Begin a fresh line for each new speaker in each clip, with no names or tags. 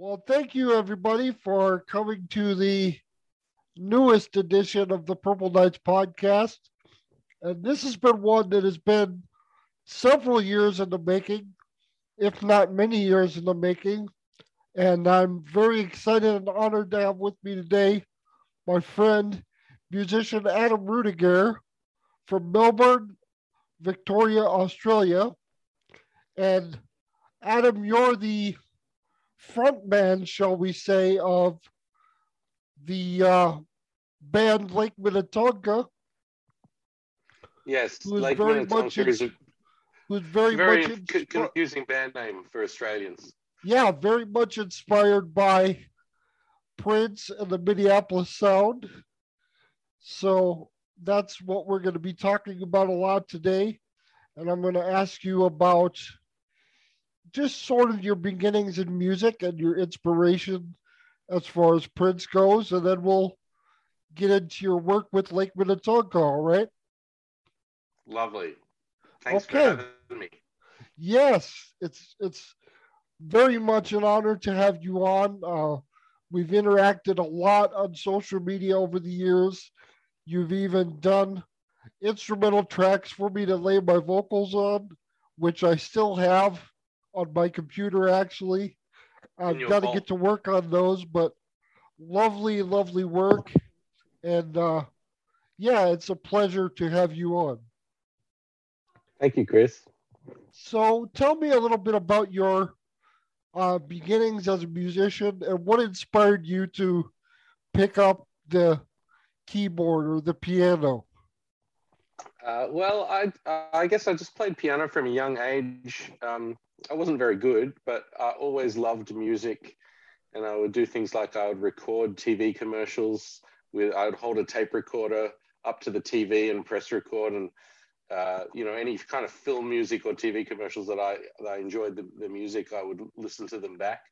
Well, thank you everybody for coming to the newest edition of the Purple Knights podcast. And this has been one that has been several years in the making, if not many years in the making. And I'm very excited and honored to have with me today my friend, musician Adam Rudegeair from Melbourne, Victoria, Australia. And Adam, you're the frontman, shall we say, of the uh, band Lake Minnetonka.
Yes, Lake Minnetonka is a
who's very,
very
much
confusing band name for Australians.
Yeah, very much inspired by Prince and the Minneapolis Sound. So that's what we're going to be talking about a lot today. And I'm going to ask you about just sort of your beginnings in music and your inspiration as far as Prince goes. And then we'll get into your work with Lake Minnetonka, all right?
Lovely. Thanks
Okay.
for having me.
Yes, it's it's very much an honor to have you on. Uh, we've interacted a lot on social media over the years. You've even done instrumental tracks for me to lay my vocals on, which I still have on my computer. Actually, I've got to get to work on those, but lovely, lovely work, and uh, yeah, it's a pleasure to have you on.
Thank you, Chris.
So tell me a little bit about your uh, beginnings as a musician and what inspired you to pick up the keyboard or the piano.
Uh, well, I I guess I just played piano from a young age. Um, I wasn't very good, but I always loved music, and I would do things like I would record TV commercials with. I would hold a tape recorder up to the TV and press record, and uh, you know any kind of film music or TV commercials that I that I enjoyed the, the music, I would listen to them back,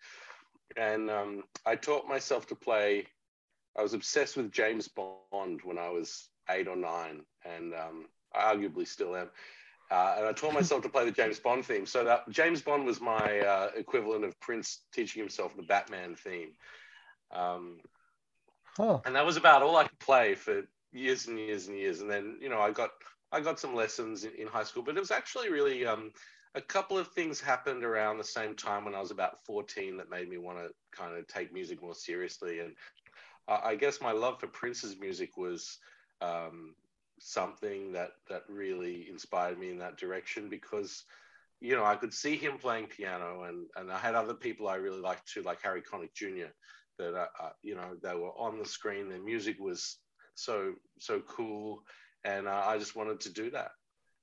and um, I taught myself to play. I was obsessed with James Bond when I was eight or nine, and um, I arguably still am. Uh, and I taught myself to play the James Bond theme. So that James Bond was my uh, equivalent of Prince teaching himself the Batman theme. Um,
Huh.
and that was about all I could play for years and years and years. And then, you know, I got I got some lessons in, in high school, but it was actually really um, a couple of things happened around the same time when I was about 14 that made me want to kind of take music more seriously. And I I guess my love for Prince's music was um, something that that really inspired me in that direction because you know I could see him playing piano and and I had other people I really liked too like Harry Connick Jr. that uh, uh, you know they were on the screen their music was so so cool and uh, I just wanted to do that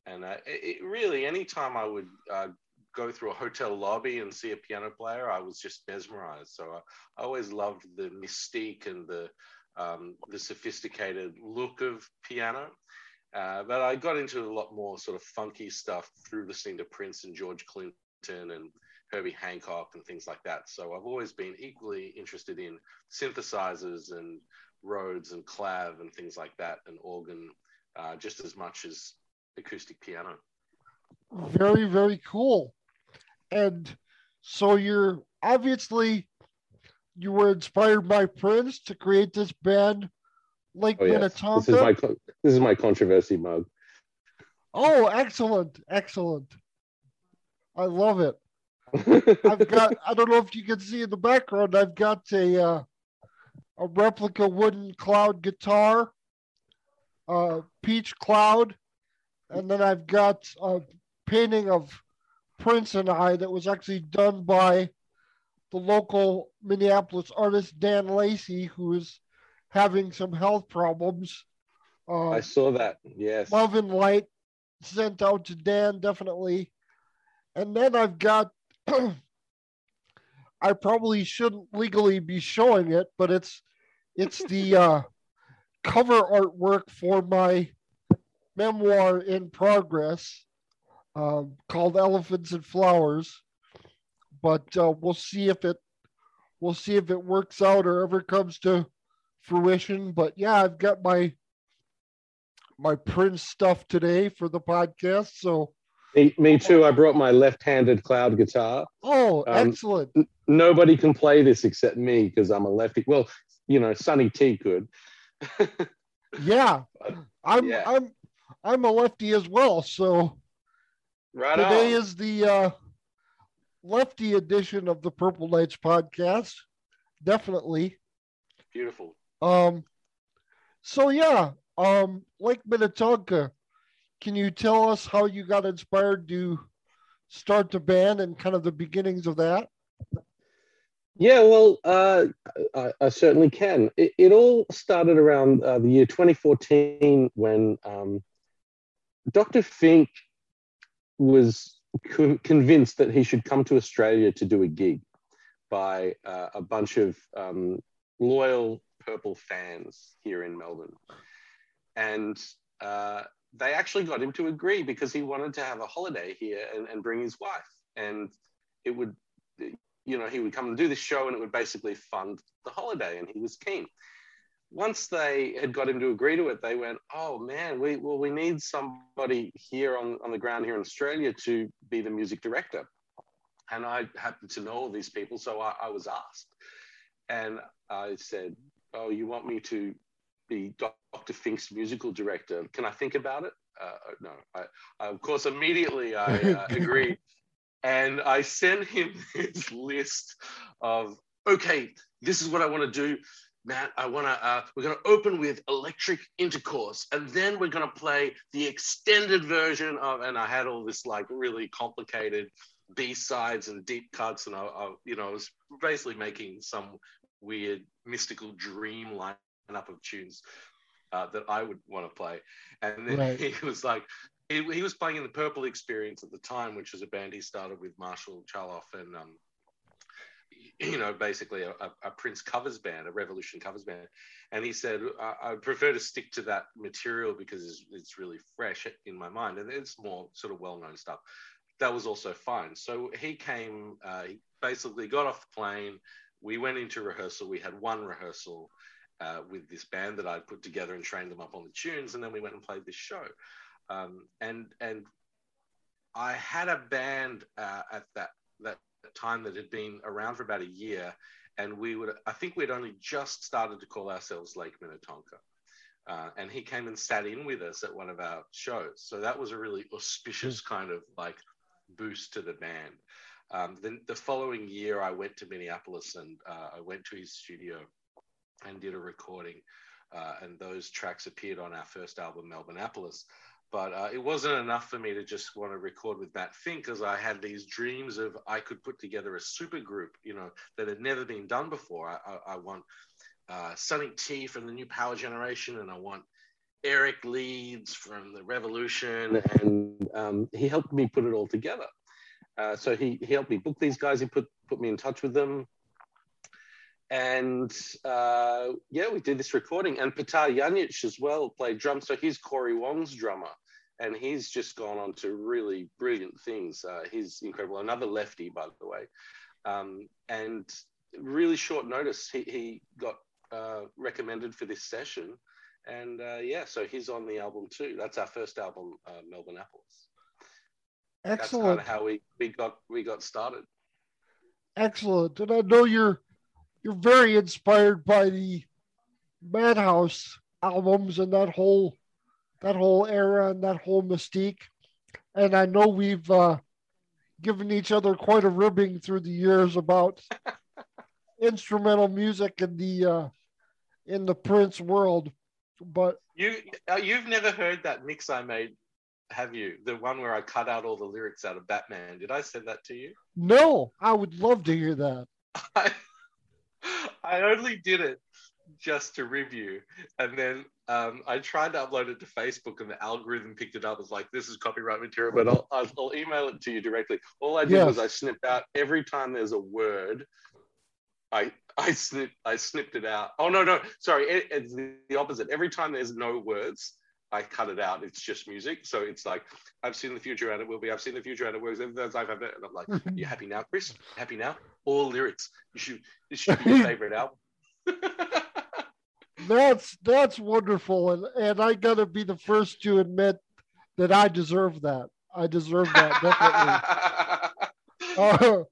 and uh, it, really anytime I would uh, go through a hotel lobby and see a piano player I was just mesmerized so I, I always loved the mystique and the um, the sophisticated look of piano. Uh, but I got into a lot more sort of funky stuff through listening to Prince and George Clinton and Herbie Hancock and things like that. So I've always been equally interested in synthesizers and Rhodes and clav and things like that and organ uh, just as much as acoustic piano.
Very, very cool. And so you're obviously you were inspired by Prince to create this band, Lake
Oh yes,
Minnetonka.
this is my this is my controversy mug.
Oh, excellent, excellent. I love it. I've got I don't know if you can see in the background, I've got a uh, a replica wooden cloud guitar, uh peach cloud, and then I've got a painting of Prince and I that was actually done by the local Minneapolis artist Dan Lacey, who is having some health problems. Uh,
I saw that. Yes.
love and light sent out to Dan definitely. And then I've got I probably shouldn't legally be showing it, but it's it's the uh, cover artwork for my memoir in progress um, called Elephants and Flowers. But uh, we'll see if it we'll see if it works out or ever comes to fruition. But yeah, I've got my my Prince stuff today for the podcast. So
Me, me too. I brought my left-handed cloud guitar.
oh,
Um,
excellent.
nobody can play this except me because I'm a lefty. Well, you know, Sonny T could.
yeah, I'm
Yeah.
I'm I'm a lefty as well. So
right
today
on.
is the uh, lefty edition of the Purple Knights podcast. Definitely.
Beautiful.
Um, so yeah, um, Lake Minnetonka, can you tell us how you got inspired to start the band and kind of the beginnings of that?
Yeah, well, uh, I, I certainly can. It, it all started around uh, the year 2014 when um, Dr. Fink was co- convinced that he should come to Australia to do a gig by uh, a bunch of um, loyal Purple fans here in Melbourne. And uh, they actually got him to agree because he wanted to have a holiday here and, and bring his wife. And it would, you know, he would come and do this show and it would basically fund the holiday. And he was keen. Once they had got him to agree to it, they went, "Oh man, we well we need somebody here on, on the ground here in Australia to be the music director." And I happened to know all these people, so I, I was asked, and I said, "Oh, you want me to be Dr. Fink's musical director? Can I think about it?" Uh, no, I, I, of course immediately I uh, agreed, and I sent him this list of, "Okay, this is what I want to do." Matt, I want to, uh, we're going to open with Electric Intercourse, and then we're going to play the extended version of, and I had all this like really complicated B sides and deep cuts, and I, I, you know, I was basically making some weird mystical dream lineup of tunes uh, that I would want to play. And then
Right.
he was like, he, he was playing in the Purple Experience at the time, which was a band he started with Marshall Charloff and, um, you know, basically a, a, a Prince covers band, a Revolution covers band. And he said, I, I prefer to stick to that material because it's, it's really fresh in my mind and it's more sort of well known stuff. That was also fine. So he came, uh, he basically got off the plane. We went into rehearsal. We had one rehearsal uh, with this band that I'd put together and trained them up on the tunes. And then we went and played this show. Um, and, and I had a band uh, at that, that time that had been around for about a year. And we would, I think we'd only just started to call ourselves Lake Minnetonka. Uh, and he came and sat in with us at one of our shows. So that was a really auspicious kind of like boost to the band. Um, the following year, I went to Minneapolis and uh, I went to his studio and did a recording. Uh, and those tracks appeared on our first album, Melbourneapolis. But uh, it wasn't enough for me to just want to record with Matt Fink because I had these dreams of I could put together a super group, you know, that had never been done before. I, I, I want uh, Sonny T from the New Power Generation, and I want Eric Leeds from the Revolution, and um, he helped me put it all together. Uh, so he, he helped me book these guys. He put put me in touch with them, and uh, yeah, we did this recording. And Petar Janjic as well played drums. So he's Corey Wong's drummer, and he's just gone on to really brilliant things. Uh, he's incredible. Another lefty, by the way, um, and really short notice, he he got uh, recommended for this session. And uh, yeah, so he's on the album too. That's our first album, uh, Melbourneapolis. That's kind
Excellent.
of how we, we got we got started.
Excellent. And I know you're you're very inspired by the Madhouse albums and that whole that whole era and that whole mystique. And I know we've uh, given each other quite a ribbing through the years about instrumental music in the uh, in the Prince world. But
You uh, you've never heard that mix I made, have you? The one where I cut out all the lyrics out of Batman. Did I send that to you?
no, I would love to hear that.
I, I only did it just to review, and then um, I tried to upload it to Facebook, and the algorithm picked it up. It's like this is copyright material, but I'll, I'll, email it to you directly. All I did
Yes.
was I snipped out every time there's a word. I I snipped I snipped it out. Oh no no sorry it, it's the opposite. Every time there's no words, I cut it out. It's just music. So it's like I've seen the future and it will be. I've seen the future and it works. And that's- I've had it. And I'm like, you happy now, Chris? Happy now? All lyrics. You should. This should be your favorite album.
That's that's wonderful, and and I gotta be the first to admit that I deserve that. I deserve that definitely. Uh,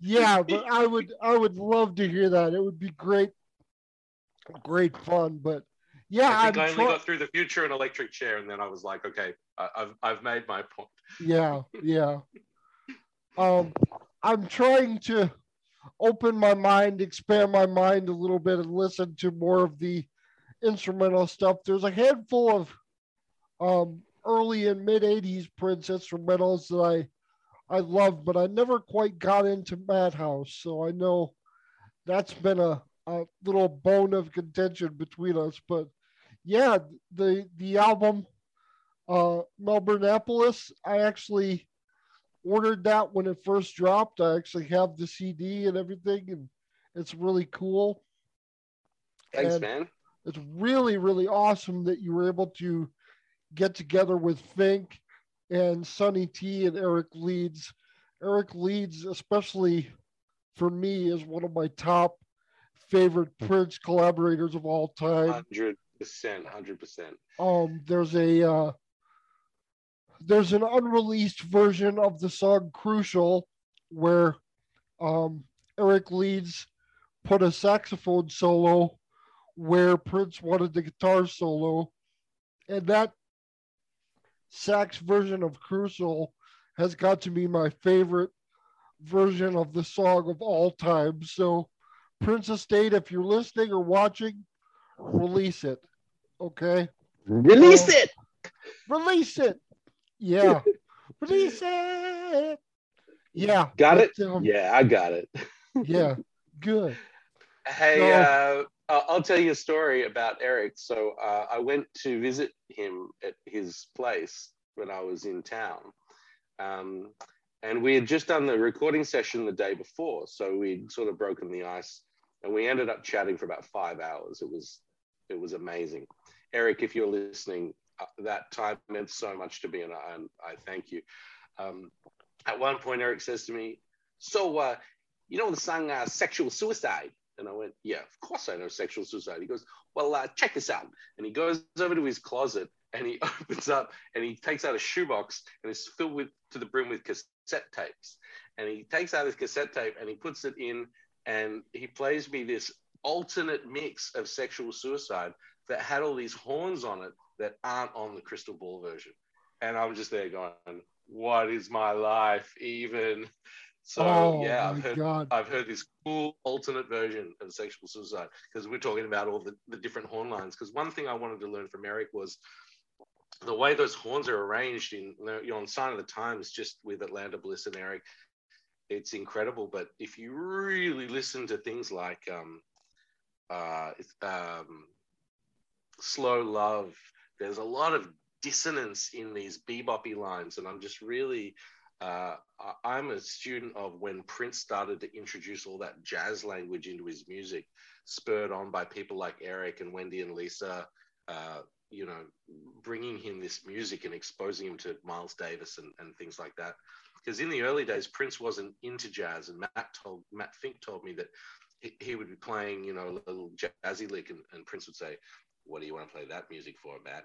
yeah, but I would I would love to hear that. It would be great, great fun. But yeah,
I think
I'm
I only
try-
got through the future and electric chair, and then I was like, okay, I, I've I've made my point.
yeah, yeah. Um, I'm trying to open my mind, expand my mind a little bit, and listen to more of the instrumental stuff. There's a handful of um, early and mid '80s Prince instrumentals that I I love, but I never quite got into Madhouse, so I know that's been a, a little bone of contention between us. But yeah, the the album uh, Melbourneapolis, I actually ordered that when it first dropped. I actually have the CD and everything, and it's really cool.
Thanks,
And
man.
It's really, really awesome that you were able to get together with Fink and Sonny T and Eric Leeds. Eric Leeds, especially for me, is one of my top favorite Prince collaborators of all time.
Hundred percent, hundred percent.
Um, there's a uh, there's an unreleased version of the song "Crucial" where um, Eric Leeds put a saxophone solo where Prince wanted the guitar solo, and that sax version of "Crucial" has got to be my favorite version of the song of all time. So, Prince Estate, if you're listening or watching, release it. Okay
Release
Oh.
it.
release it. Yeah, release it. Yeah,
Got it?
um,
Yeah, I got it.
yeah, good.
Hey,
So-
uh, I'll I'll tell you a story about Eric. So uh, I went to visit him at his place when I was in town. Um, and we had just done the recording session the day before. So we'd sort of broken the ice and we ended up chatting for about five hours. It was, it was amazing. Eric, if you're listening, uh, that time meant so much to me and I, and I thank you. Um, at one point, Eric says to me, so, uh, you know the song uh, Sexual Suicide? And I went, Yeah, of course I know Sexual Suicide. He goes, Well, uh, check this out. And he goes over to his closet and he opens up and he takes out a shoebox and it's filled with to the brim with cassette tapes. And he takes out his cassette tape and he puts it in and he plays me this alternate mix of Sexual Suicide that had all these horns on it that aren't on the Crystal Ball version. And I'm just there going, What is my life even? So
oh
yeah, I've heard
God.
I've heard this cool alternate version of sexual suicide because we're talking about all the, the different horn lines. Because one thing I wanted to learn from Eric was the way those horns are arranged in you know on Sign of the Times, just with Atlanta Bliss and Eric. It's incredible, but if you really listen to things like um, uh, um, slow love, there's a lot of dissonance in these beboppy lines, and I'm just really uh, I'm a student of when Prince started to introduce all that jazz language into his music, spurred on by people like Eric and Wendy and Lisa, uh, you know, bringing him this music and exposing him to Miles Davis and, and things like that. Because in the early days, Prince wasn't into jazz, and Matt told Matt Fink told me that he, he would be playing, you know, a little jazzy lick, and, and Prince would say, "What do you want to play that music for, Matt?"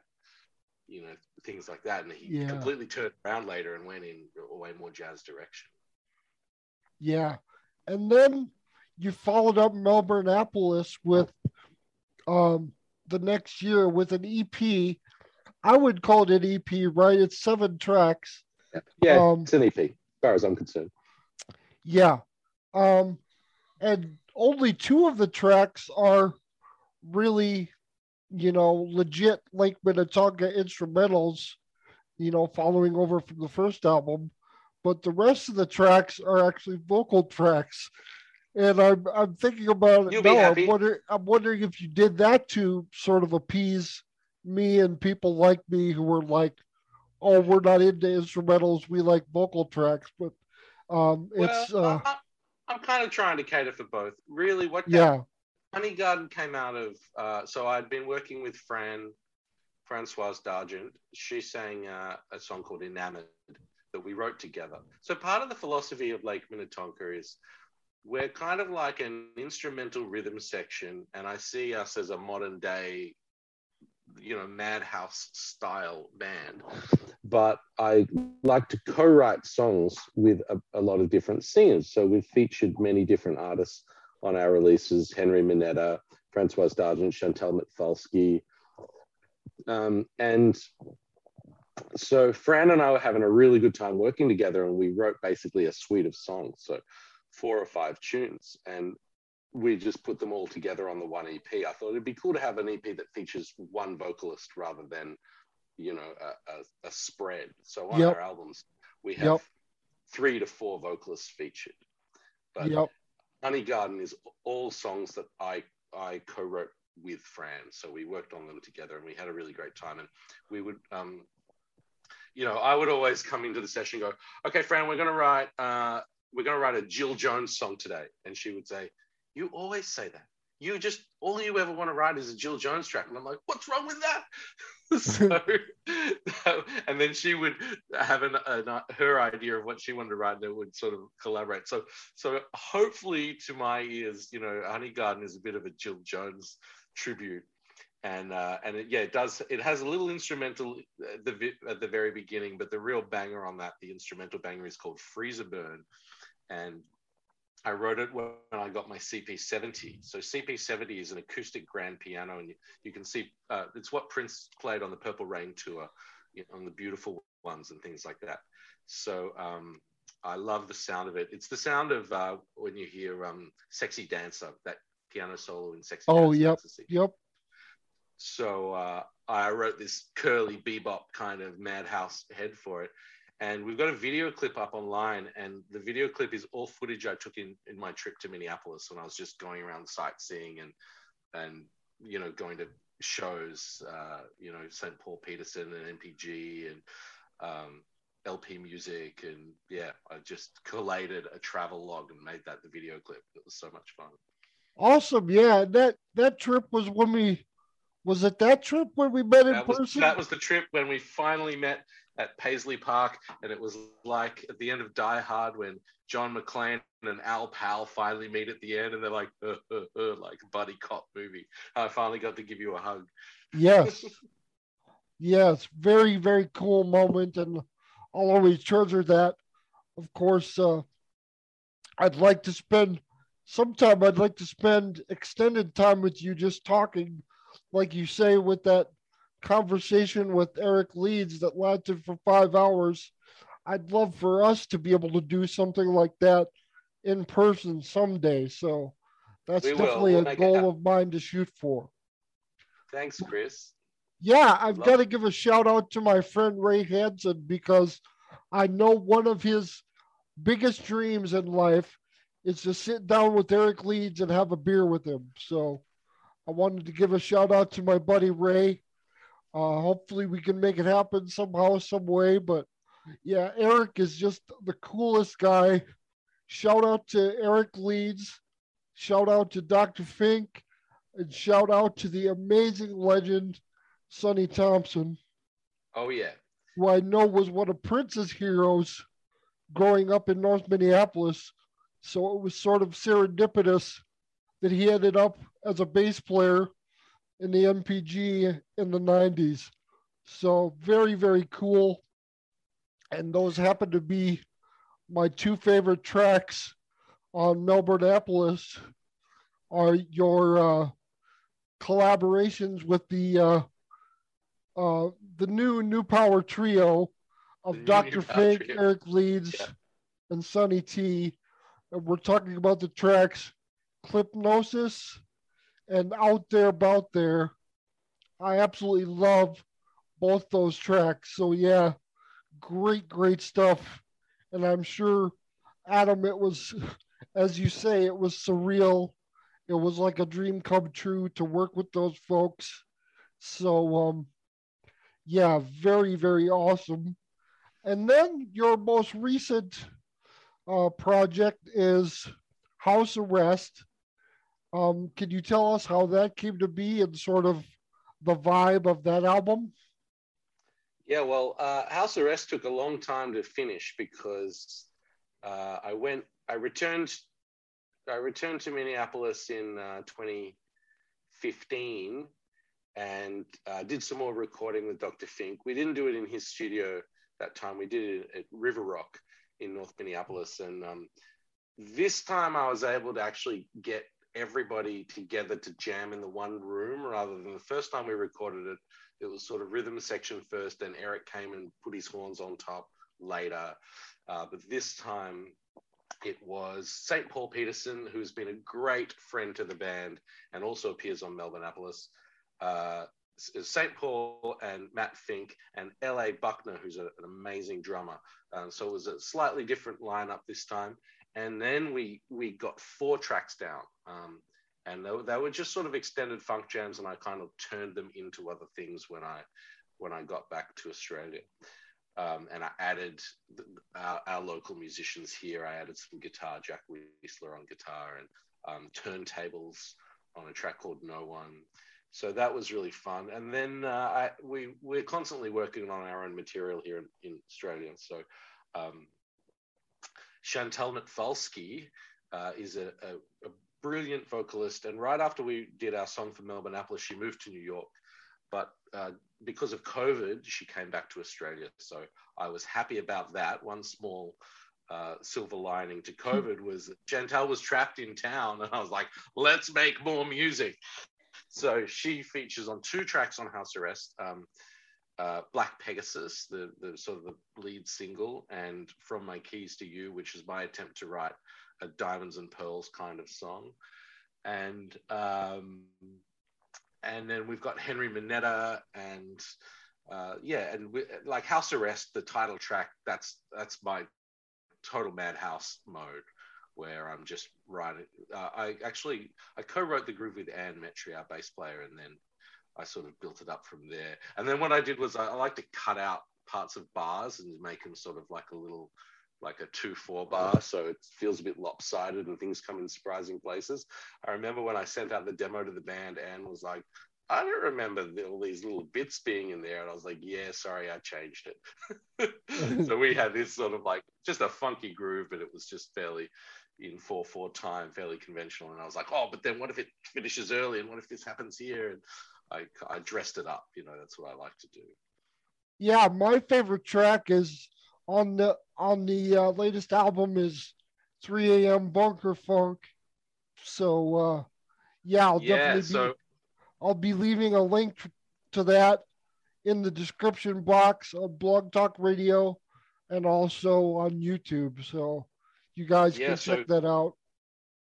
you know things like that and he
Yeah.
completely turned around later and went in a way more jazz direction
Yeah, and then you followed up Melbourneapolis with um the next year with an EP. I would call it an EP, right? It's seven tracks.
yeah
Um,
it's an ep as far as i'm concerned
Yeah. Um, and only two of the tracks are really, you know, legit Lake Minnetonka instrumentals, you know, following over from the first album. But the rest of the tracks are actually vocal tracks. And I'm, I'm thinking about it
You'll
now. I'm, wonder, I'm wondering if you did that to sort of appease me and people like me who were like, oh, we're not into instrumentals. We like vocal tracks. But um, it's,
well,
uh,
I, i'm kind of trying to cater for both. Really what
yeah.
honey garden came out of uh, so i'd been working with fran francoise dargent. She sang uh, a song called enamored that we wrote together. So part of the philosophy of lake minnetonka is we're kind of like an instrumental rhythm section and i see us as a modern day you know madhouse style band. But i like to co-write songs with a, a, lot of different singers. So we've featured many different artists on our releases henry mineta francoise d'argent chantal Mitvalsky um, and so fran and i were having a really good time working together and we wrote basically a suite of songs so four or five tunes. And we just put them all together on the one EP. I thought it'd be cool to have an EP that features one vocalist rather than, you know, a, a, a spread. So on yep. our albums, we have yep. three to four vocalists featured. But yep. Honey Garden is all songs that I I co-wrote with Fran. So we worked on them together and we had a really great time. And we would um, you know, I would always come into the session and go, okay, Fran, we're gonna write uh, we're gonna write a Jill Jones song today. And she would say, you always say that. You just all you ever want to write is a Jill Jones track, and I'm like, what's wrong with that? so, and then she would have an, an, her idea of what she wanted to write, and it would sort of collaborate. So, so hopefully, to my ears, you know, Honey Garden is a bit of a Jill Jones tribute, and uh, and it, yeah, it does. It has a little instrumental at the at the very beginning, but the real banger on that, the instrumental banger, is called Freezer Burn, and I wrote it when I got my CP70. So CP70 is an acoustic grand piano, and you, you can see uh, it's what Prince played on the Purple Rain tour, you know, on the beautiful ones and things like that. So um, I love the sound of it. It's the sound of uh, when you hear um, "Sexy Dancer," that piano solo in "Sexy."
Oh, Dancer, yep, yep.
So uh, I wrote this curly bebop kind of madhouse head for it, and we've got a video clip up online and the video clip is all footage i took in in my trip to minneapolis when i was just going around sightseeing and and you know going to shows uh, you know st paul peterson and npg and um, lp music. And yeah i just collated a travel log and made that the video clip. It was so much fun.
Awesome. Yeah that that trip was when we was it that trip when we met in
that
person
was, that was the trip when we finally met at Paisley Park, and it was like at the end of Die Hard when John McClane and Al Powell finally meet at the end, and they're like, uh, uh, uh, like buddy cop movie. I finally got to give you a hug.
Yes, yes, very very cool moment, and I'll always treasure that. Of course, uh, I'd like to spend some time. I'd like to spend extended time with you, just talking, like you say, with that conversation with Eric Leeds that lasted for five hours. I'd love for us to be able to do something like that in person someday. So that's we definitely we'll a goal of mine to shoot for.
Thanks, Chris.
Yeah, I've got to give a shout out to my friend Ray Hansen because I know one of his biggest dreams in life is to sit down with Eric Leeds and have a beer with him. So I wanted to give a shout out to my buddy Ray uh, hopefully, we can make it happen somehow, some way. But yeah, Eric is just the coolest guy. Shout out to Eric Leeds. Shout out to Dr. Fink. And shout out to the amazing legend, Sonny Thompson.
Oh, yeah.
Who I know was one of Prince's heroes growing up in North Minneapolis. So it was sort of serendipitous that he ended up as a bass player in the NPG in the 90s. So very, very cool. And those happen to be my two favorite tracks on Melbourneapolis are your uh, collaborations with the uh, uh, the new New Power trio of the Dr. Fink, Eric Leeds, yeah. and Sonny T. And we're talking about the tracks Clipnosis, and out there about there. I absolutely love both those tracks. So yeah, great, great stuff. And I'm sure Adam, it was as you say, it was surreal. It was like a dream come true to work with those folks. So um yeah, very, very awesome. And then your most recent uh, project is House Arrest. Um, can you tell us how that came to be and sort of the vibe of that album?
Yeah, well, uh, House Arrest took a long time to finish because uh, I went, I returned, I returned to Minneapolis in uh, 2015, and uh, did some more recording with Dr. Fink. We didn't do it in his studio that time. We did it at River Rock in North Minneapolis, and um, this time I was able to actually get everybody together to jam in the one room rather than the first time we recorded it. It was sort of rhythm section first, then Eric came and put his horns on top later. Uh, but this time it was St. Paul Peterson, who's been a great friend to the band and also appears on Melbourneapolis. Uh, St. Paul and Matt Fink and L.A. Buckner, who's a, an amazing drummer. Um, so it was a slightly different lineup this time. And then we we got four tracks down, um, and they, they were just sort of extended funk jams, and I kind of turned them into other things when I when I got back to Australia. Um, and I added the, our, our, local musicians here. I added some guitar, Jack Whistler on guitar, and um, turntables on a track called No One. So that was really fun. And then uh, I, we we're constantly working on our own material here in, in Australia. So um, Chantal Mitvalsky uh, is a, a, a, brilliant vocalist. And right after we did our song for Melbourneapolis, she moved to New York. But uh, because of COVID, she came back to Australia. So I was happy about that. One small uh, silver lining to hmm. COVID was Chantal was trapped in town, and I was like, let's make more music. So she features on two tracks on House Arrest. Um, uh, Black Pegasus, the, the sort of the lead single, and From My Keys to You, which is my attempt to write a Diamonds and Pearls kind of song. And um, and then we've got Henry Mineta and uh, yeah, and we, like House Arrest, the title track. That's that's my total madhouse mode, where I'm just writing. Uh, I actually I co-wrote the groove with Anne Metry, our bass player, and then I sort of built it up from there. And then what I did was I, I like to cut out parts of bars and make them sort of like a little like a two four bar so it feels a bit lopsided and things come in surprising places. I remember when i sent out the demo to the band and was like i don't remember all these little bits being in there and i was like yeah sorry i changed it. So we had this sort of like just a funky groove but it was just fairly in 4-4 time fairly conventional. And i was like oh but then what if it finishes early and what if this happens here? And I, I dressed it up. You know, that's what I like to do.
Yeah, my favorite track is on the on the uh, latest album is 3 a.m. Bunker Funk. So uh, yeah, I'll yeah, definitely so... be I'll be leaving a link to that in the description box of Blog Talk Radio and also on YouTube. So you guys yeah, can so, check that out.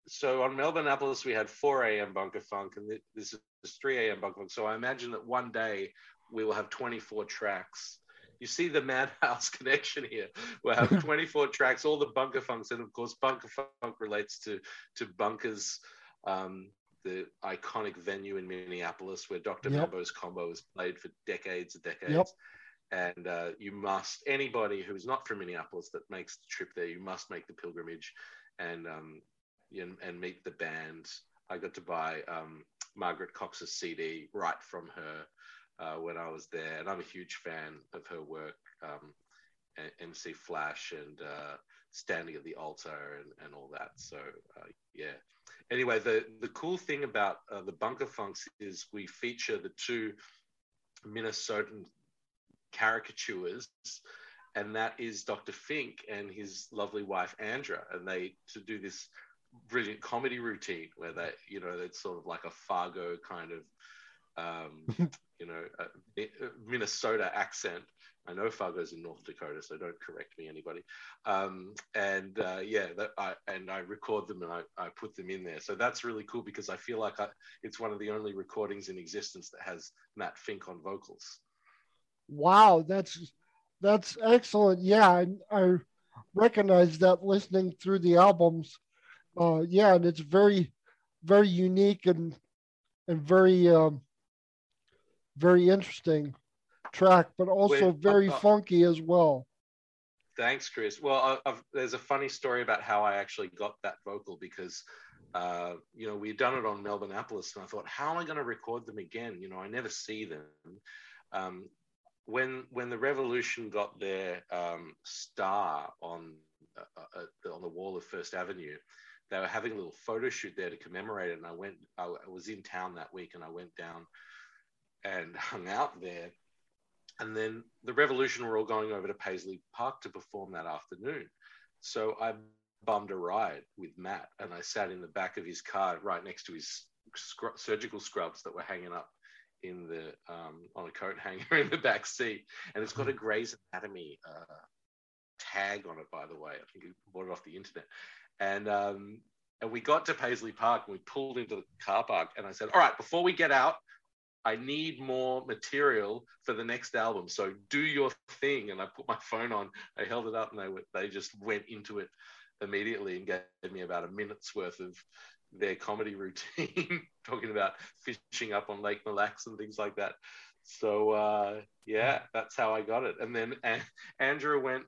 So on Melbourneapolis, we had 4 a.m. Bunker Funk, and this is it's 3 a.m. Bug So I imagine that one day we will have 24 tracks. You see the Madhouse connection here. We'll have 24 tracks, all the bunker funks, and of course, bunker funk relates to to bunkers, um, the iconic venue in Minneapolis where Dr. Yep. Mambo's combo was played for decades and decades. Yep. And uh, you must anybody who's not from Minneapolis that makes the trip there, you must make the pilgrimage, and um, and, and meet the band. I got to buy um, Margaret Cox's CD right from her uh, when I was there, and I'm a huge fan of her work. Um, MC Flash and uh, Standing at the Altar and, and all that. So uh, yeah. Anyway, the the cool thing about uh, the Bunker Funks is we feature the two Minnesotan caricatures, and that is Dr. Fink and his lovely wife Andra, and they to do this brilliant comedy routine where they, you know, it's sort of like a Fargo kind of, um, you know, Minnesota accent. I know Fargo's in North Dakota, so don't correct me, anybody. Um, and uh, yeah, that I and I record them and I, I put them in there. So that's really cool because I feel like I, it's one of the only recordings in existence that has Matt Fink on vocals.
Wow, that's that's excellent. Yeah, I, I recognize that listening through the albums uh, yeah, and it's very, very unique and and very, um, very interesting track, but also Wait, very uh, funky as well.
Thanks, Chris. Well, I've, there's a funny story about how I actually got that vocal because, uh, you know, we'd done it on Melbourneapolis, and I thought, how am I going to record them again? You know, I never see them. Um, when when the Revolution got their um, star on uh, uh on the wall of First Avenue, they were having a little photo shoot there to commemorate it. And I went, I, was in town that week and I went down and hung out there. And then the Revolution were all going over to Paisley Park to perform that afternoon. So I bummed a ride with Matt and I sat in the back of his car right next to his scr- surgical scrubs that were hanging up in the um, on a coat hanger in the back seat. And it's got a Grey's Anatomy uh, tag on it, by the way. I think he bought it off the internet. And um, and we got to Paisley Park and we pulled into the car park. And I said, All right, before we get out, I need more material for the next album. So do your thing. And I put my phone on, I held it up, and they they just went into it immediately and gave me about a minute's worth of their comedy routine, talking about fishing up on Lake Mille Lacs and things like that. So uh, yeah, that's how I got it. And then Andrew went.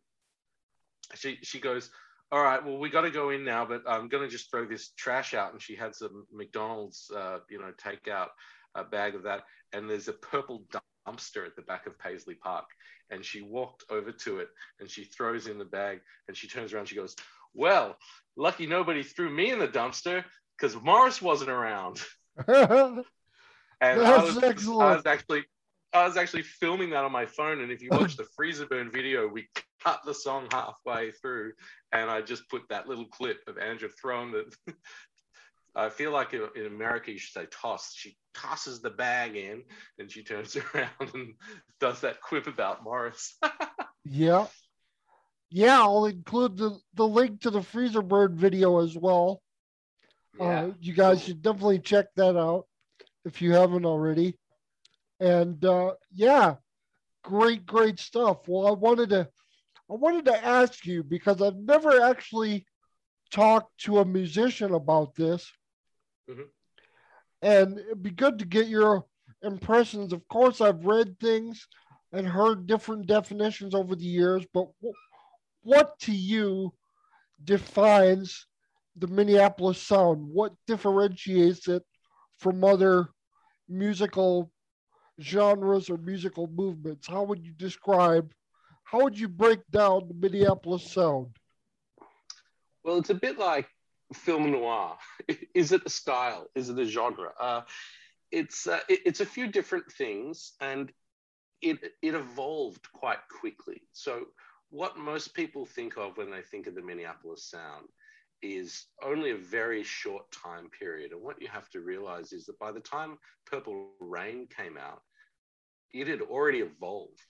She she goes, all right, well, we got to go in now, but I'm going to just throw this trash out. And she had some McDonald's, uh, you know, takeout a bag of that. And there's a purple dumpster at the back of Paisley Park. And she walked over to it and she throws in the bag and she turns around. She goes, Well, lucky nobody threw me in the dumpster because Morris wasn't around. and I was, I was actually I was actually filming that on my phone, and if you watch the freezer burn video, we cut the song halfway through, and I just put that little clip of Andrew throwing the. I feel like in America you should say toss. She tosses the bag in, and she turns around and does that quip about Morris.
yeah, yeah. I'll include the the link to the freezer burn video as well. Yeah. Uh, you guys should definitely check that out if you haven't already. And uh, yeah, great, great stuff. Well, I wanted to, I wanted to ask you because I've never actually talked to a musician about this, mm-hmm. and it'd be good to get your impressions. Of course, I've read things and heard different definitions over the years, but what to you defines the Minneapolis sound? What differentiates it from other musical genres or musical movements? How would you describe, how would you break down the Minneapolis sound?
Well, it's a bit like film noir. Is it a style? Is it a genre? Uh, it's uh, it, it's a few different things, and it it evolved quite quickly. So what most people think of when they think of the Minneapolis sound is only a very short time period. And what you have to realize is that by the time Purple Rain came out, it had already evolved.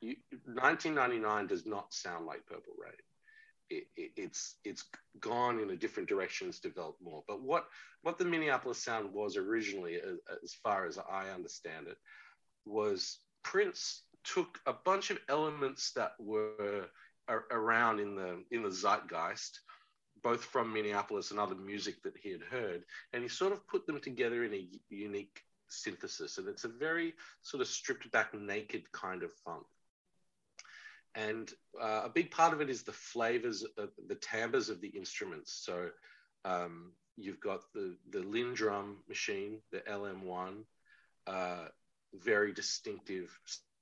You, 1999 does not sound like Purple Rain. It, it, it's it's gone in a different direction. It's developed more. But what what the Minneapolis sound was originally, as, as far as I understand it, was Prince took a bunch of elements that were around in the in the zeitgeist both from Minneapolis and other music that he had heard, and he sort of put them together in a unique synthesis. And it's a very sort of stripped back, naked kind of funk. And uh, a big part of it is the flavors, of, the timbres of the instruments. So um, you've got the the Linn drum machine, the LM1, uh, very distinctive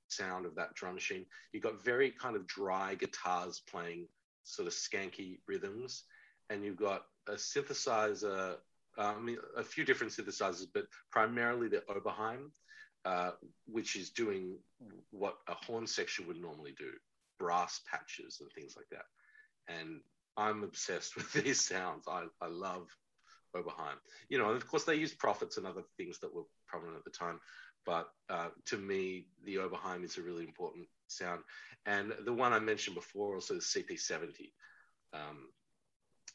sound of that drum machine. You've got very kind of dry guitars playing sort of skanky rhythms, and you've got a synthesizer, uh, I mean, a few different synthesizers, but primarily the Oberheim, uh, which is doing what a horn section would normally do, brass patches and things like that. And I'm obsessed with these sounds. I, I love Oberheim. You know, and of course, they use Prophets and other things that were prominent at the time. But uh, to me, the Oberheim is a really important sound. And the one I mentioned before, also the CP70. Um,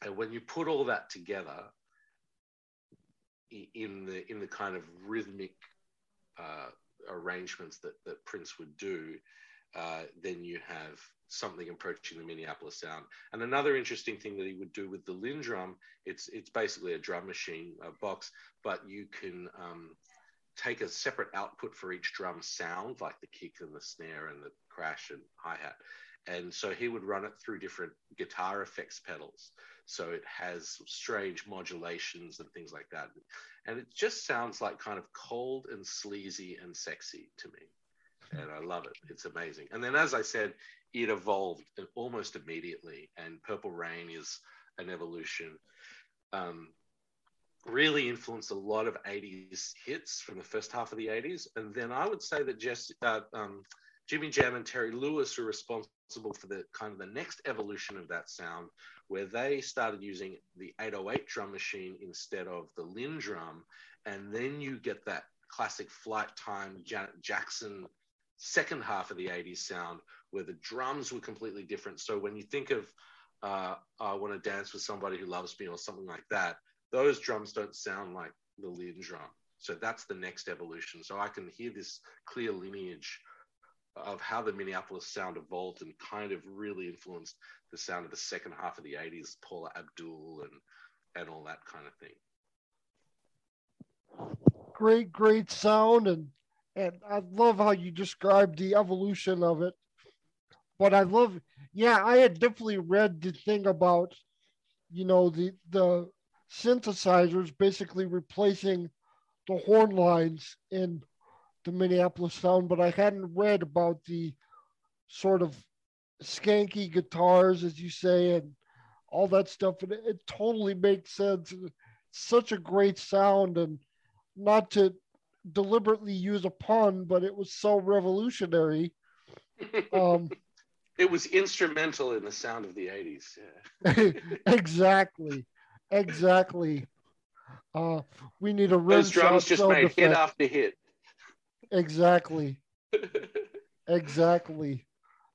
and when you put all that together in the in the kind of rhythmic uh, arrangements that, that Prince would do, uh, then you have something approaching the Minneapolis sound. And another interesting thing that he would do with the LinnDrum, it's it's basically a drum machine a box, but you can um, take a separate output for each drum sound, like the kick and the snare and the crash and hi hat. And so he would run it through different guitar effects pedals. So it has strange modulations and things like that. And it just sounds like kind of cold and sleazy and sexy to me. And I love it. It's amazing. And then, as I said, it evolved almost immediately. And Purple Rain is an evolution. Um, really influenced a lot of 80s hits from the first half of the 80s. And then I would say that Jesse, uh, um, Jimmy Jam and Terry Lewis were responsible for the kind of the next evolution of that sound, where they started using the 808 drum machine instead of the Linn drum. And then you get that classic Flyte Tyme Janet Jackson second half of the 80s sound where the drums were completely different. So when you think of uh, I want to dance with somebody who loves me or something like that, those drums don't sound like the Linn drum. So that's the next evolution. So I can hear this clear lineage of how the Minneapolis sound evolved and kind of really influenced the sound of the second half of the 80s, Paula Abdul and and all that kind of thing.
Great, great sound and and I love how you described the evolution of it. But I love yeah, I had definitely read the thing about, you know, the the synthesizers basically replacing the horn lines in the Minneapolis sound, but I hadn't read about the sort of skanky guitars, as you say, and all that stuff. And it, it totally makes sense. Such a great sound, and not to deliberately use a pun, but it was so revolutionary. Um,
it was instrumental in the sound of the 80s.
Yeah. exactly. Exactly. Uh, we need a
Those drums just made effect. hit after hit.
Exactly. exactly.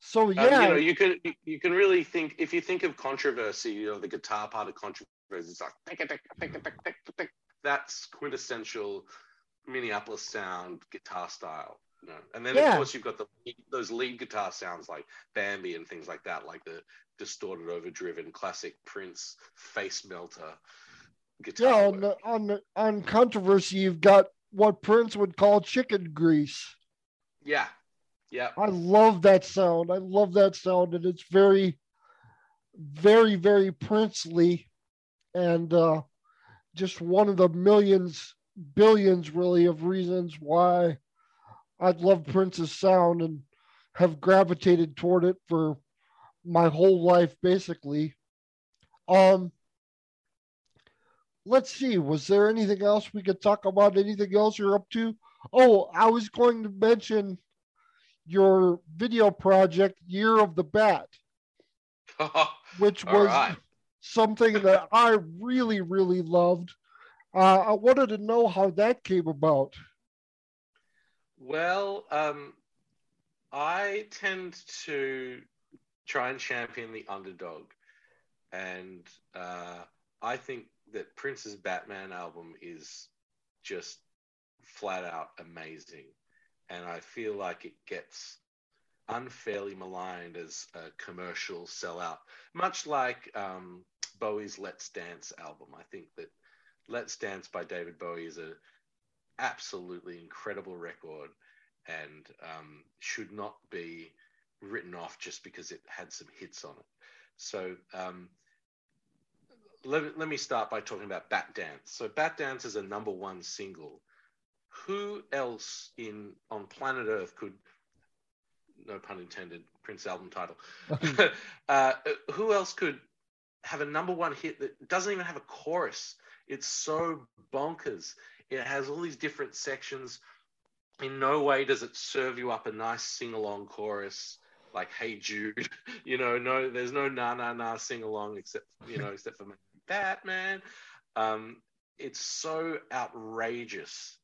So yeah,
um, you know, you can you can really think if you think of controversy, you know, the guitar part of controversy is like that's quintessential Minneapolis sound guitar style. You know? And then yeah. of course you've got the those lead guitar sounds like Bambi and things like that, like the distorted, overdriven classic Prince face melter guitar.
Yeah, on the, on the, on controversy, you've got what Prince would call chicken grease.
Yeah, yeah.
I love that sound. I love that sound, and it's very, very, very princely, and uh, just one of the millions, billions, really, of reasons why I'd love Prince's sound and have gravitated toward it for my whole life, basically. Um, let's see. Was there anything else we could talk about? Anything else you're up to? Oh, I was going to mention your video project, Year of the Bat, which was right. something that I really, really loved. Uh, I wanted to know how that came about.
Well, um, I tend to try and champion the underdog, and uh, I think that Prince's Batman album is just flat out amazing, and I feel like it gets unfairly maligned as a commercial sellout, much like um, Bowie's Let's Dance album. I think that Let's Dance by David Bowie is a absolutely incredible record and um, should not be written off just because it had some hits on it. So um, let, let me start by talking about Bat Dance. So Bat Dance is a number one single. Who else in on planet Earth could, no pun intended, Prince album title, uh, who else could have a number one hit that doesn't even have a chorus? It's so bonkers. It has all these different sections. In no way does it serve you up a nice sing along chorus like "Hey Jude." you know, no, there's no na na na sing along except you know except for Batman. Um, it's so outrageous.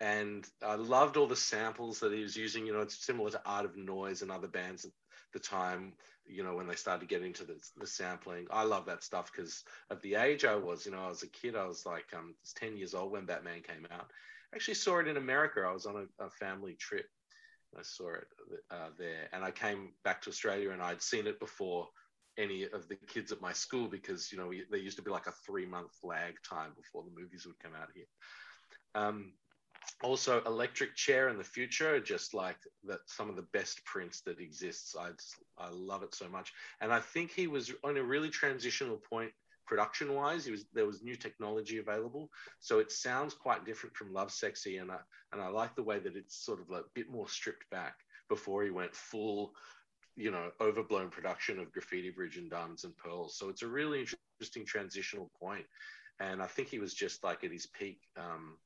And I loved all the samples that he was using. You know, it's similar to Art of Noise and other bands the time, you know, when they started getting to the, the sampling. I love that stuff because of the age I was. You know, I was a kid. I was like um, 10 years old when Batman came out. I actually saw it in America. I was on a, a family trip. I saw it uh, there. And I came back to Australia and I'd seen it before any of the kids at my school because you know we, there used to be like a three month lag time before the movies would come out here. Um, also, Electric Chair in the future, just like that, some of the best Prince that exists. I I love it so much, and I think he was on a really transitional point production wise. He was there was new technology available, so it sounds quite different from Lovesexy, and I and I like the way that it's sort of a bit more stripped back before he went full you know overblown production of graffiti bridge and diamonds and pearls so it's a really interesting transitional point and I think he was just like at his peak, um,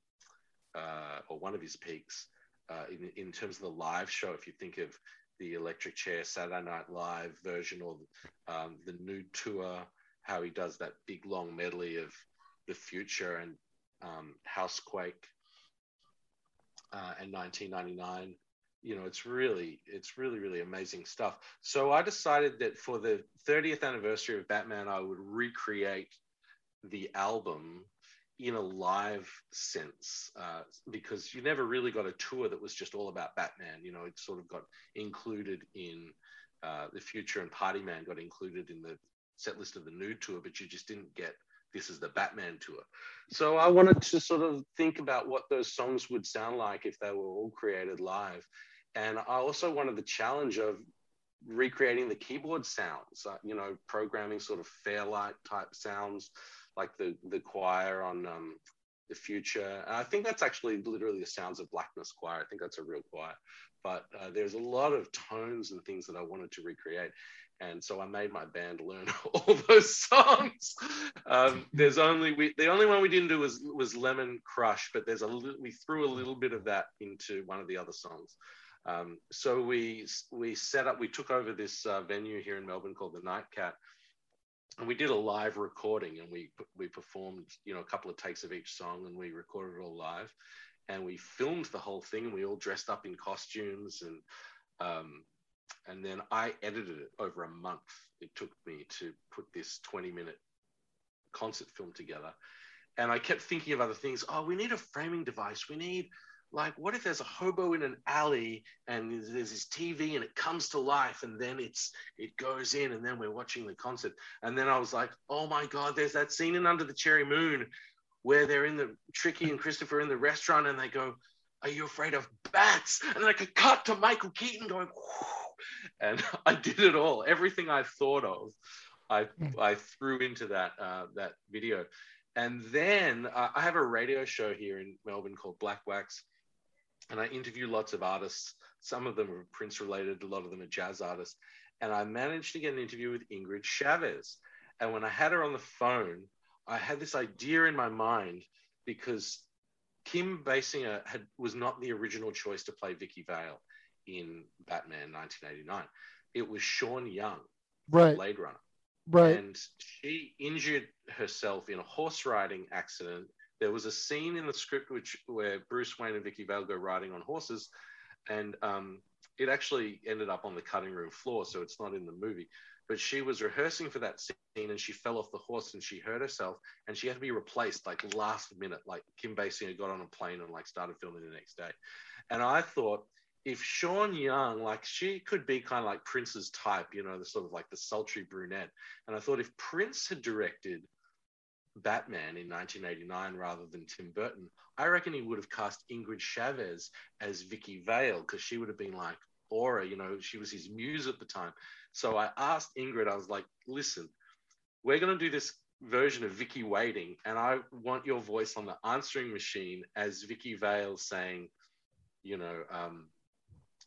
uh, or one of his peaks, uh, in in terms of the live show. If you think of the Electric Chair Saturday Night Live version or um, the Nude tour, how he does that big long medley of the future and um, Housequake uh, and 1999 you know it's really it's really really amazing stuff so i decided that for the 30th anniversary of batman i would recreate the album in a live sense uh, because you never really got a tour that was just all about batman you know it sort of got included in uh, the future and party man got included in the set list of the Nude tour but you just didn't get this is the batman tour. So i wanted to sort of think about what those songs would sound like if they were all created live. And I also wanted the challenge of recreating the keyboard sounds, uh, you know, programming sort of Fairlight type sounds like the, the choir on um, the future. And I think that's actually literally the sounds of blackness choir. I think that's a real choir. But uh, there's a lot of tones and things that I wanted to recreate. And so I made my band learn all those songs. Um, there's only we, the only one we didn't do was was Lemon Crush, but there's a we threw a little bit of that into one of the other songs. Um, so we we set up, we took over this uh, venue here in Melbourne called the Night Nightcat, and we did a live recording, and we we performed, you know, a couple of takes of each song, and we recorded it all live, and we filmed the whole thing, and we all dressed up in costumes, and um, and then I edited it over a month. It took me to put this 20 minute concert film together. And I kept thinking of other things. Oh, we need a framing device. We need like what if there's a hobo in an alley and there's this tv and it comes to life and then it's it goes in and then we're watching the concert. And then i was like oh my god there's that scene in under the cherry moon where they're in the tricky and christopher in the restaurant and they go are you afraid of bats? And then i could cut to michael keaton going Whoa. and i did it all. Everything i thought of i hmm. i threw into that uh, that video. And then uh, I have a radio show here in Melbourne called Black Wax, and I interview lots of artists. Some of them are Prince related, a lot of them are jazz artists. And I managed to get an interview with Ingrid Chavez. And when I had her on the phone, I had this idea in my mind because Kim Basinger had was not the original choice to play Vicki Vale in Batman 1989. It was Sean Young,
right.
Blade Runner.
Right.
And she injured herself in a horse riding accident there was a scene in the script which where Bruce Wayne and Vicki Vale go riding on horses, and um, it actually ended up on the cutting room floor, so it's not in the movie. But she was rehearsing for that scene and she fell off the horse and she hurt herself and she had to be replaced like last minute. Like Kim Basinger got on a plane and like started filming the next day. And I thought if Sean Young, like she could be kind of like Prince's type, you know, the sort of like the sultry brunette. And I thought if Prince had directed Batman in 1989 rather than Tim Burton, I reckon he would have cast Ingrid Chavez as Vicki Vale because she would have been like Aura, you know, she was his muse at the time. So I asked Ingrid, I was like, listen, we're going to do this version of Vicki waiting, and I want your voice on the answering machine as Vicki Vale saying, you know, um,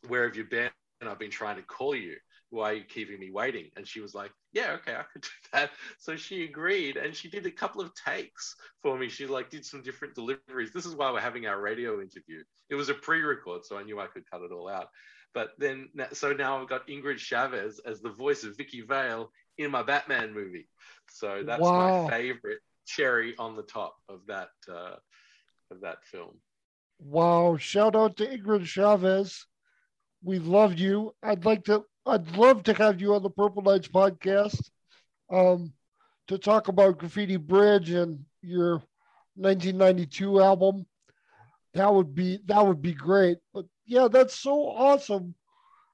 where have you been? And I've been trying to call you why are you keeping me waiting? And she was like, yeah, okay, I could do that. So she agreed and she did a couple of takes for me. She like did some different deliveries. This is why we're having our radio interview. It was a pre-record, so I knew I could cut it all out. But then, so now I've got Ingrid Chavez as the voice of Vicki Vale in my Batman movie. So that's wow. my favorite cherry on the top of that uh, of that film.
Wow! Shout out to Ingrid Chavez. We love you. I'd like to I'd love to have you on the Purple Nights podcast um, to talk about Graffiti Bridge and your 1992 album. That would be that would be great. But yeah, that's so awesome.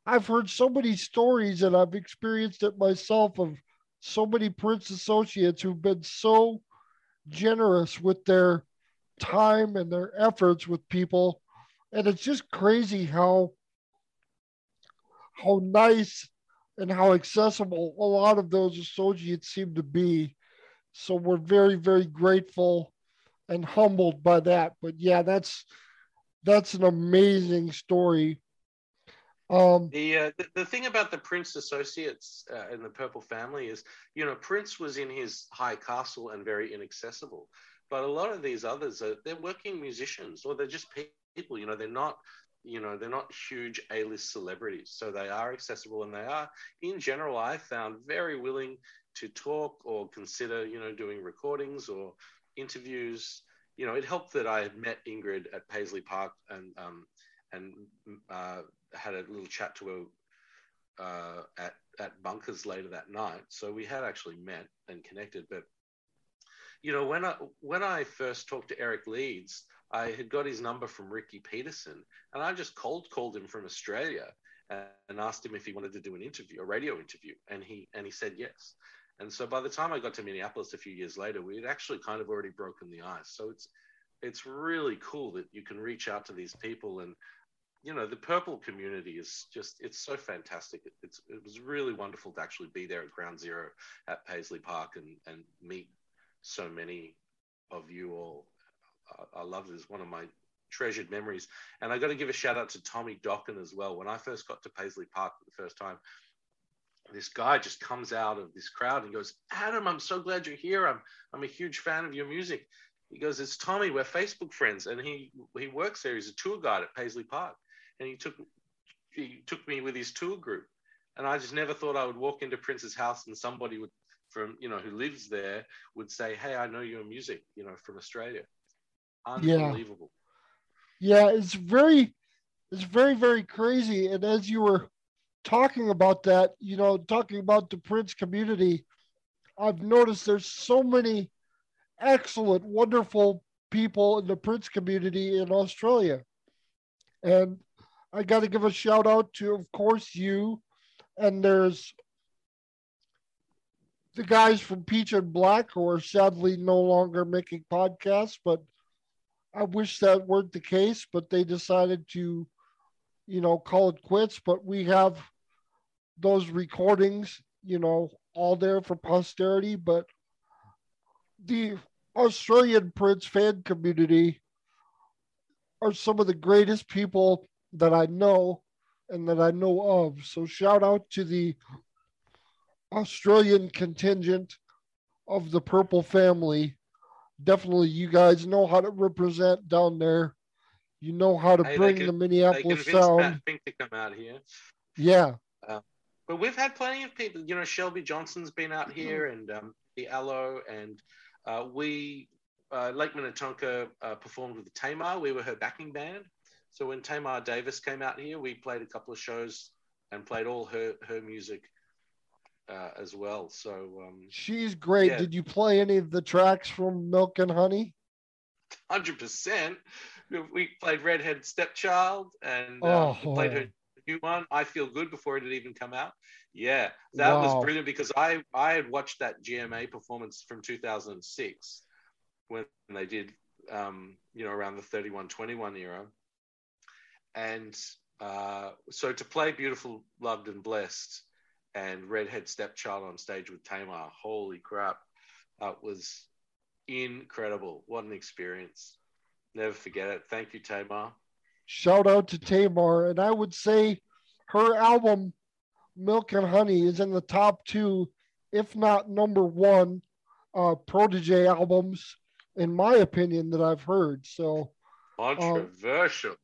I've heard so many stories and I've experienced it myself of so many Prince associates who've been so generous with their time and their efforts with people. And it's just crazy how how nice and how accessible a lot of those associates seem to be. So we're very, very grateful and humbled by that. But yeah, that's that's an amazing story. Um,
the, uh, the the thing about the Prince associates uh, in the Purple family is, you know, Prince was in his high castle and very inaccessible, but a lot of these others are they're working musicians or they're just people. You know, they're not, you know, they're not huge A-list celebrities, so they are accessible and they are, in general, I found very willing to talk or consider, you know, doing recordings or interviews. You know, it helped that I had met Ingrid at Paisley Park and um, and uh, had a little chat to her uh, at at Bunkers later that night. So we had actually met and connected. But you know, when I when I first talked to Eric Leeds, I had got his number from Ricky Peterson, and I just cold called him from Australia and asked him if he wanted to do an interview, a radio interview, and he and he said yes. And so by the time I got to Minneapolis a few years later, we had actually kind of already broken the ice. So it's it's really cool that you can reach out to these people and you know the purple community is just it's so fantastic it, it's it was really wonderful to actually be there at ground zero at paisley park and and meet so many of you all i, I love it. It's one of my treasured memories. And i got to give a shout out to tommy dokken as well. When i first got to paisley park for the first time this guy just comes out of this crowd and goes adam i'm so glad you're here. I'm i'm a huge fan of your music. He goes it's tommy. We're facebook friends. And he he works there. He's a tour guide at paisley park. And he took he took me with his tour group, and I just never thought I would walk into Prince's house and somebody would from you know who lives there would say, "Hey, I know your music, you know, from Australia." Unbelievable.
Yeah, yeah it's very, it's very very crazy. And as you were talking about that, you know, talking about the Prince community, I've noticed there's so many excellent, wonderful people in the Prince community in Australia. And I got to give a shout out to, of course, you. And there's the guys from Peach and Black who are sadly no longer making podcasts, but I wish that weren't the case, but they decided to, you know, call it quits. But we have those recordings, you know, all there for posterity. But the Australian Prince fan community are some of the greatest people that I know and that I know of. So shout out to the Australian contingent of the Purple family. Definitely, you guys know how to represent down there. You know how to hey, bring can, the Minneapolis sound.
To come out here.
Yeah.
Uh, but we've had plenty of people. You know, Shelby Johnson's been out here, and um, the Aloe, and uh, we uh, Lake Minnetonka uh, performed with Tamar. We were her backing band. So when Tamar Davis came out here, we played a couple of shows and played all her her music uh, as well. So um,
she's great. Yeah. Did you play any of the tracks from Milk and Honey?
Hundred percent. We played Redhead Stepchild and uh, oh. played her new one. I feel good before it had even come out. Yeah, that wow. was brilliant because I I had watched that GMA performance from 2006 when they did um, you know around the 3121 era and uh, so to play Beautiful, Loved, and Blessed and Redhead Stepchild on stage with Tamar, holy crap, that was incredible. What an experience. Never forget it. Thank you, Tamar.
Shout out to Tamar. And I would say her album, Milk and Honey, is in the top two, if not number one, uh, Protege albums, in my opinion, that I've heard. So
controversial.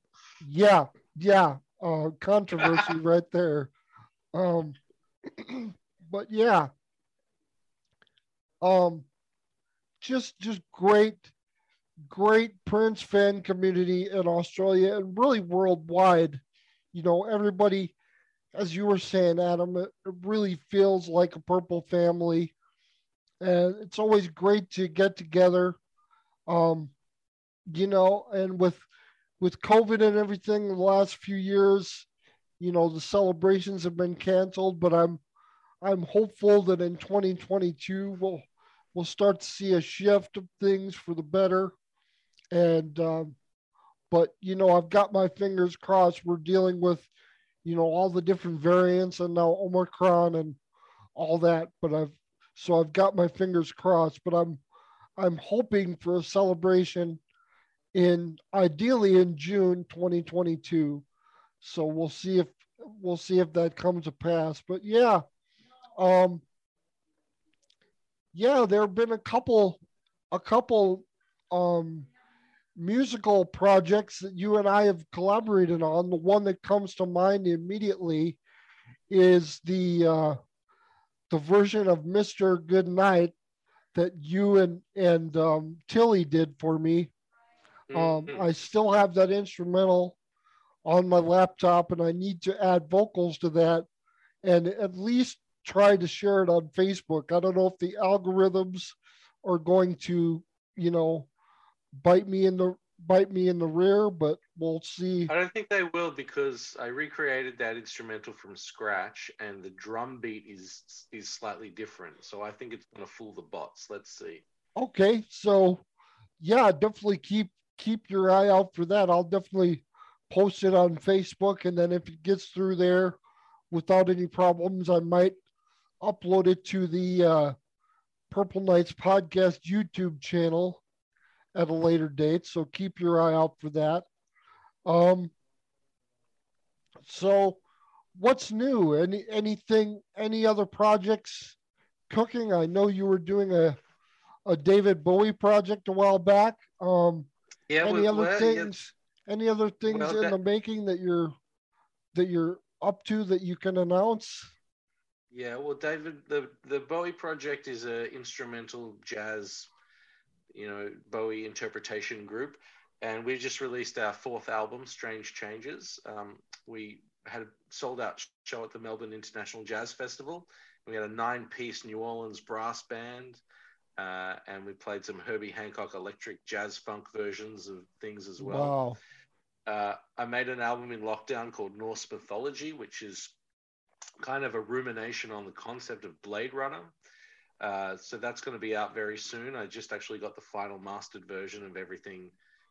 Yeah, yeah, uh, controversy right there. Um, but yeah, um, just just great, great Prince fan community in Australia and really worldwide. You know, everybody, as you were saying, Adam, it, it really feels like a purple family, and it's always great to get together. Um, you know, and with with COVID and everything the last few years, you know, the celebrations have been canceled, but I'm I'm hopeful that in 2022 we'll we'll start to see a shift of things for the better. And um, but you know, I've got my fingers crossed. We're dealing with, you know, all the different variants and now Omicron and all that. But I've so I've got my fingers crossed. But I'm I'm hoping for a celebration in ideally in June 2022. So we'll see if we'll see if that comes to pass. But yeah, um, yeah, there have been a couple, a couple, um, musical projects that you and I have collaborated on. The one that comes to mind immediately is the uh, the version of Mr. Goodnight that you and and um, Tilly did for me. Um,
Mhm.
I still have that instrumental on my laptop, and I need to add vocals to that, and at least try to share it on Facebook. I don't know if the algorithms are going to, you know, bite me in the bite me in the rear, but we'll see.
I don't think they will because I recreated that instrumental from scratch, and the drum beat is is slightly different. So I think it's going to fool the bots. Let's see.
Okay, so yeah, definitely keep keep your eye out for that. I'll definitely post it on Facebook, and then if it gets through there without any problems, I might upload it to the uh, Purple Knights podcast YouTube channel at a later date. So keep your eye out for that. Um, so what's new? Any anything? Any other projects cooking? I know you were doing a a David Bowie project a while back. Um,
Yeah.
any
well,
other
well, yeah,
things? Any other things
Well,
in
that-
the making that you're that you're up to that you can announce?
Yeah, well, David, the the Bowie project is a instrumental jazz, you know, Bowie interpretation group, and we just released our fourth album, Strange Changes. Um, we had a sold out show at the Melbourne International Jazz Festival. We had a nine piece New Orleans brass band, uh, and we played some Herbie Hancock electric jazz funk versions of things as well.
wow.
Uh, I made an album in lockdown called Norse Mythology, which is kind of a rumination on the concept of Blade Runner. Uh, so that's going to be out very soon. I just actually got the final mastered version of everything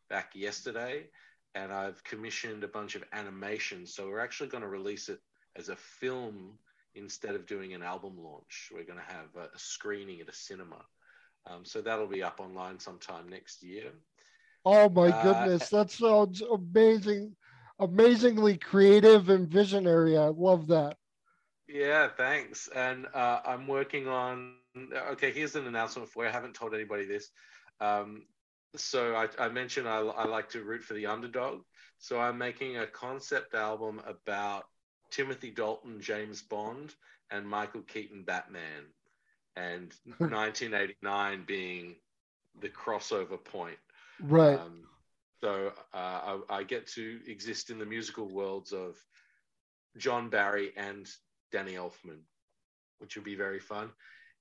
back yesterday, and I've commissioned a bunch of animations. So we're actually going to release it as a film instead of doing an album launch. We're going to have a, screening at a cinema. Um, so that'll be up online sometime next year.
Oh my
Uh,
goodness, that sounds amazing, amazingly creative and visionary. I love that.
Yeah, thanks. And uh, I'm working on. Okay, here's an announcement for you. I haven't told anybody this. Um, so I, I mentioned I, I like to root for the underdog. So I'm making a concept album about Timothy Dalton, James Bond, and Michael Keaton, Batman, and 1989 being the crossover point.
Right.
Um, so uh, I, I get to exist in the musical worlds of John Barry and Danny Elfman, which will be very fun.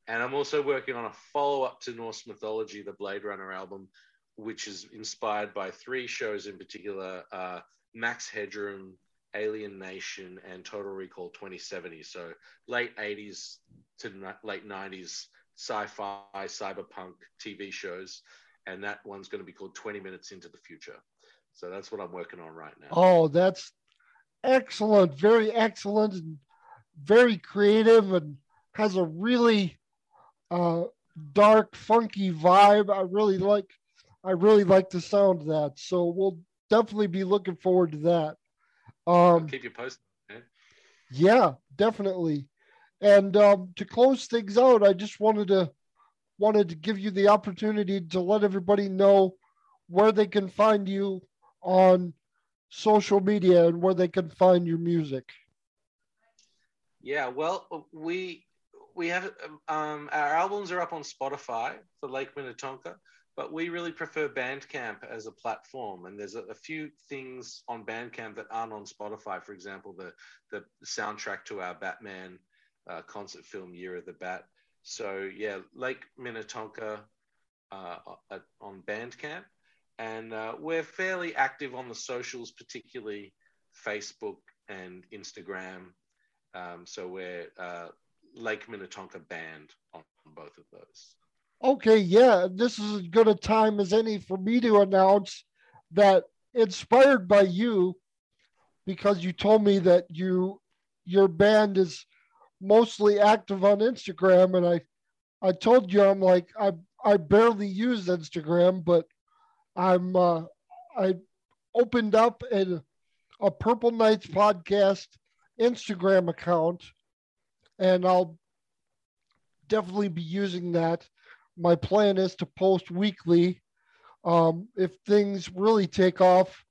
And I'm also working on a follow up to Norse mythology, the Blade Runner album, which is inspired by three shows in particular uh, Max Headroom, Alien Nation, and Total Recall 2070. So late 80s to late 90s sci fi, cyberpunk TV shows. And that one's going to be called 20 Minutes into the Future. So that's what I'm working on right now.
Oh, that's excellent. Very excellent very creative and has a really uh, dark, funky vibe. I really like I really like the sound of that. So we'll definitely be looking forward to that.
I'll
Um,
keep you posted. man.
yeah, definitely. And um, to close things out, I just wanted to wanted to give you the opportunity to let everybody know where they can find you on social media and where they can find your music.
Yeah, well, we we have um, our albums are up on Spotify for Lake Minnetonka, but we really prefer Bandcamp as a platform. And there's a, a few things on Bandcamp that aren't on Spotify. For example, the the soundtrack to our Batman uh, concert film Year of the Bat. So yeah, Lake Minnetonka uh, on Bandcamp, and uh, we're fairly active on the socials, particularly Facebook and Instagram. Um, so we're uh, Lake Minnetonka Band on both of those.
Okay, yeah, this is as good a time as any for me to announce that inspired by you, because you told me that you your band is mostly active on Instagram, and I I told you I'm like I I barely use Instagram, but I'm uh, I opened up a a Purple Knights podcast Instagram account, and I'll definitely be using that. My plan is to post weekly. Um, if things really take off,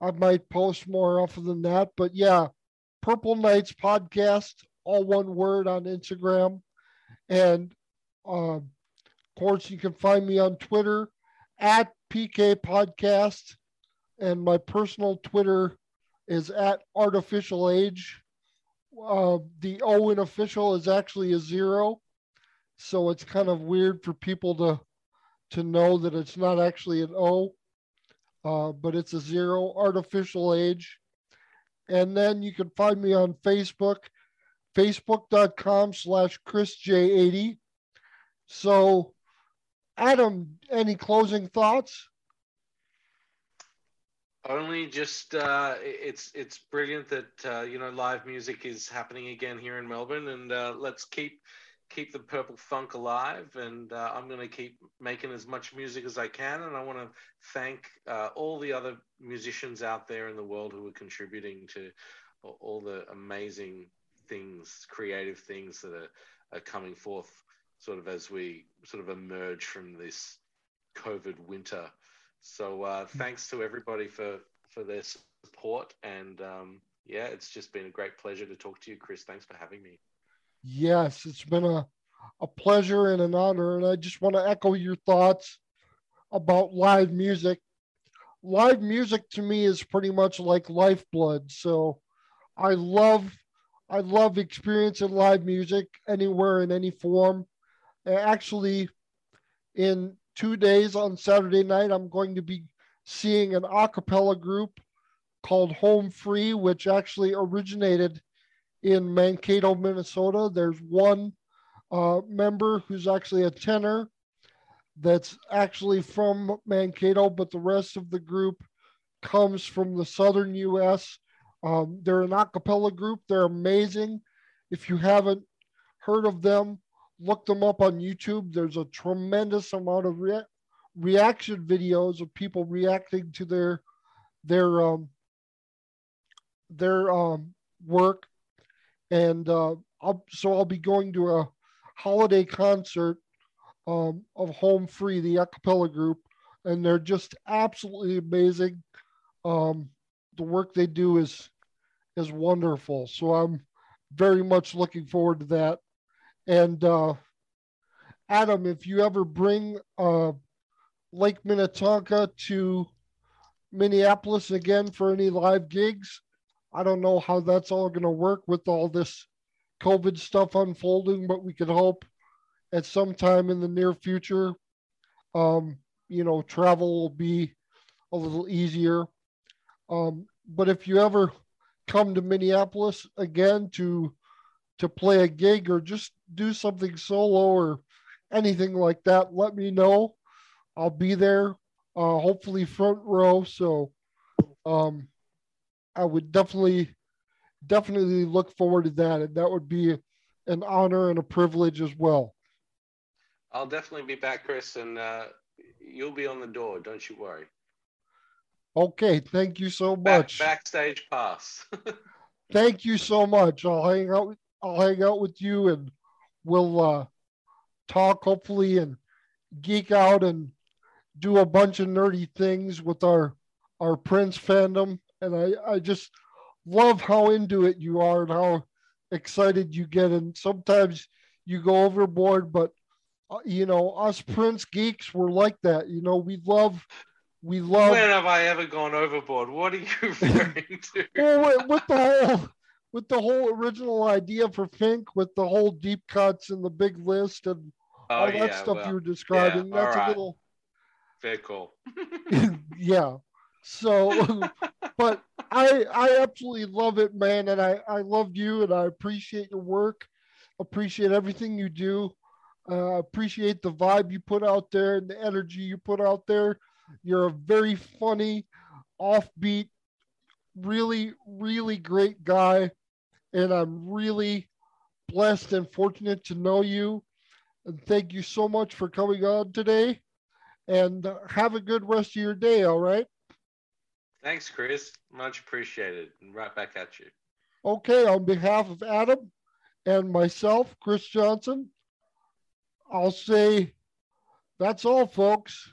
I might post more often than that. But yeah, Purple Nights podcast, all one word on Instagram. And uh, of course, you can find me on Twitter at PK Podcast. And my personal Twitter is at Artificial Age. Uh, the O in official is actually a zero. So it's kind of weird for people to to know that it's not actually an O, uh, but it's a zero, artificial age. And then you can find me on Facebook, facebook.com slash chrisj80. So, Adam, any closing thoughts?
Only just uh, it's it's brilliant that uh, you know live music is happening again here in Melbourne, and uh, let's keep keep the purple funk alive. And uh, I'm going to keep making as much music as I can. And I want to thank uh, all the other musicians out there in the world who are contributing to all the amazing things, creative things that are, are coming forth, sort of as we sort of emerge from this COVID winter so uh, thanks to everybody for for their support, and um, yeah, it's just been a great pleasure to talk to you, Chris. Thanks for having me.
Yes, it's been a a pleasure and an honor, and I just want to echo your thoughts about live music. Live music to me is pretty much like lifeblood. So I love I love experiencing live music anywhere in any form. Actually, in two days on Saturday night, I'm going to be seeing an a cappella group called Home Free, which actually originated in Mankato, Minnesota. There's one uh, member who's actually a tenor that's actually from Mankato, but the rest of the group comes from the southern US. Um, they're an a cappella group, they're amazing. If you haven't heard of them, look them up on YouTube. There's a tremendous amount of rea- reaction videos of people reacting to their their um, their um, work, and uh, I'll, so I'll be going to a holiday concert um, of Home Free, the a cappella group, and they're just absolutely amazing. Um, the work they do is is wonderful. So I'm very much looking forward to that. And uh, Adam, if you ever bring uh, Lake Minnetonka to Minneapolis again for any live gigs, I don't know how that's all going to work with all this COVID stuff unfolding, but we could hope at some time in the near future, um, you know, travel will be a little easier. Um, but if you ever come to Minneapolis again to to play a gig or just do something solo or anything like that, let me know. I'll be there, uh, hopefully front row. So um, I would definitely, definitely look forward to that. And that would be an honor and a privilege as well.
I'll definitely be back, Chris, and uh, you'll be on the door. Don't you worry.
Okay. Thank you so much.
Back, backstage pass.
thank you so much. I'll hang out. I'll hang out with you and we'll uh, talk hopefully and geek out and do a bunch of nerdy things with our our Prince fandom. And I, I just love how into it you are and how excited you get. And sometimes you go overboard, but uh, you know, us Prince geeks, we're like that. You know, we love, we love.
When have I ever gone overboard? What are you referring to?
well, with the whole with the whole original idea for Fink, with the whole deep cuts and the big list and oh, all that yeah, stuff well, you were describing. Yeah, that's right. a little
very cool.
yeah. So, but I I absolutely love it, man, and I I love you, and I appreciate your work, appreciate everything you do, uh, appreciate the vibe you put out there and the energy you put out there. You're a very funny, offbeat, really really great guy and I'm really blessed and fortunate to know you. And thank you so much for coming on today. And have a good rest of your day, all right?
Thanks, Chris. Much appreciated. And right back at you.
Okay, on behalf of Adam and myself, Chris Johnson, I'll say that's all, folks.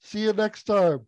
See you next time.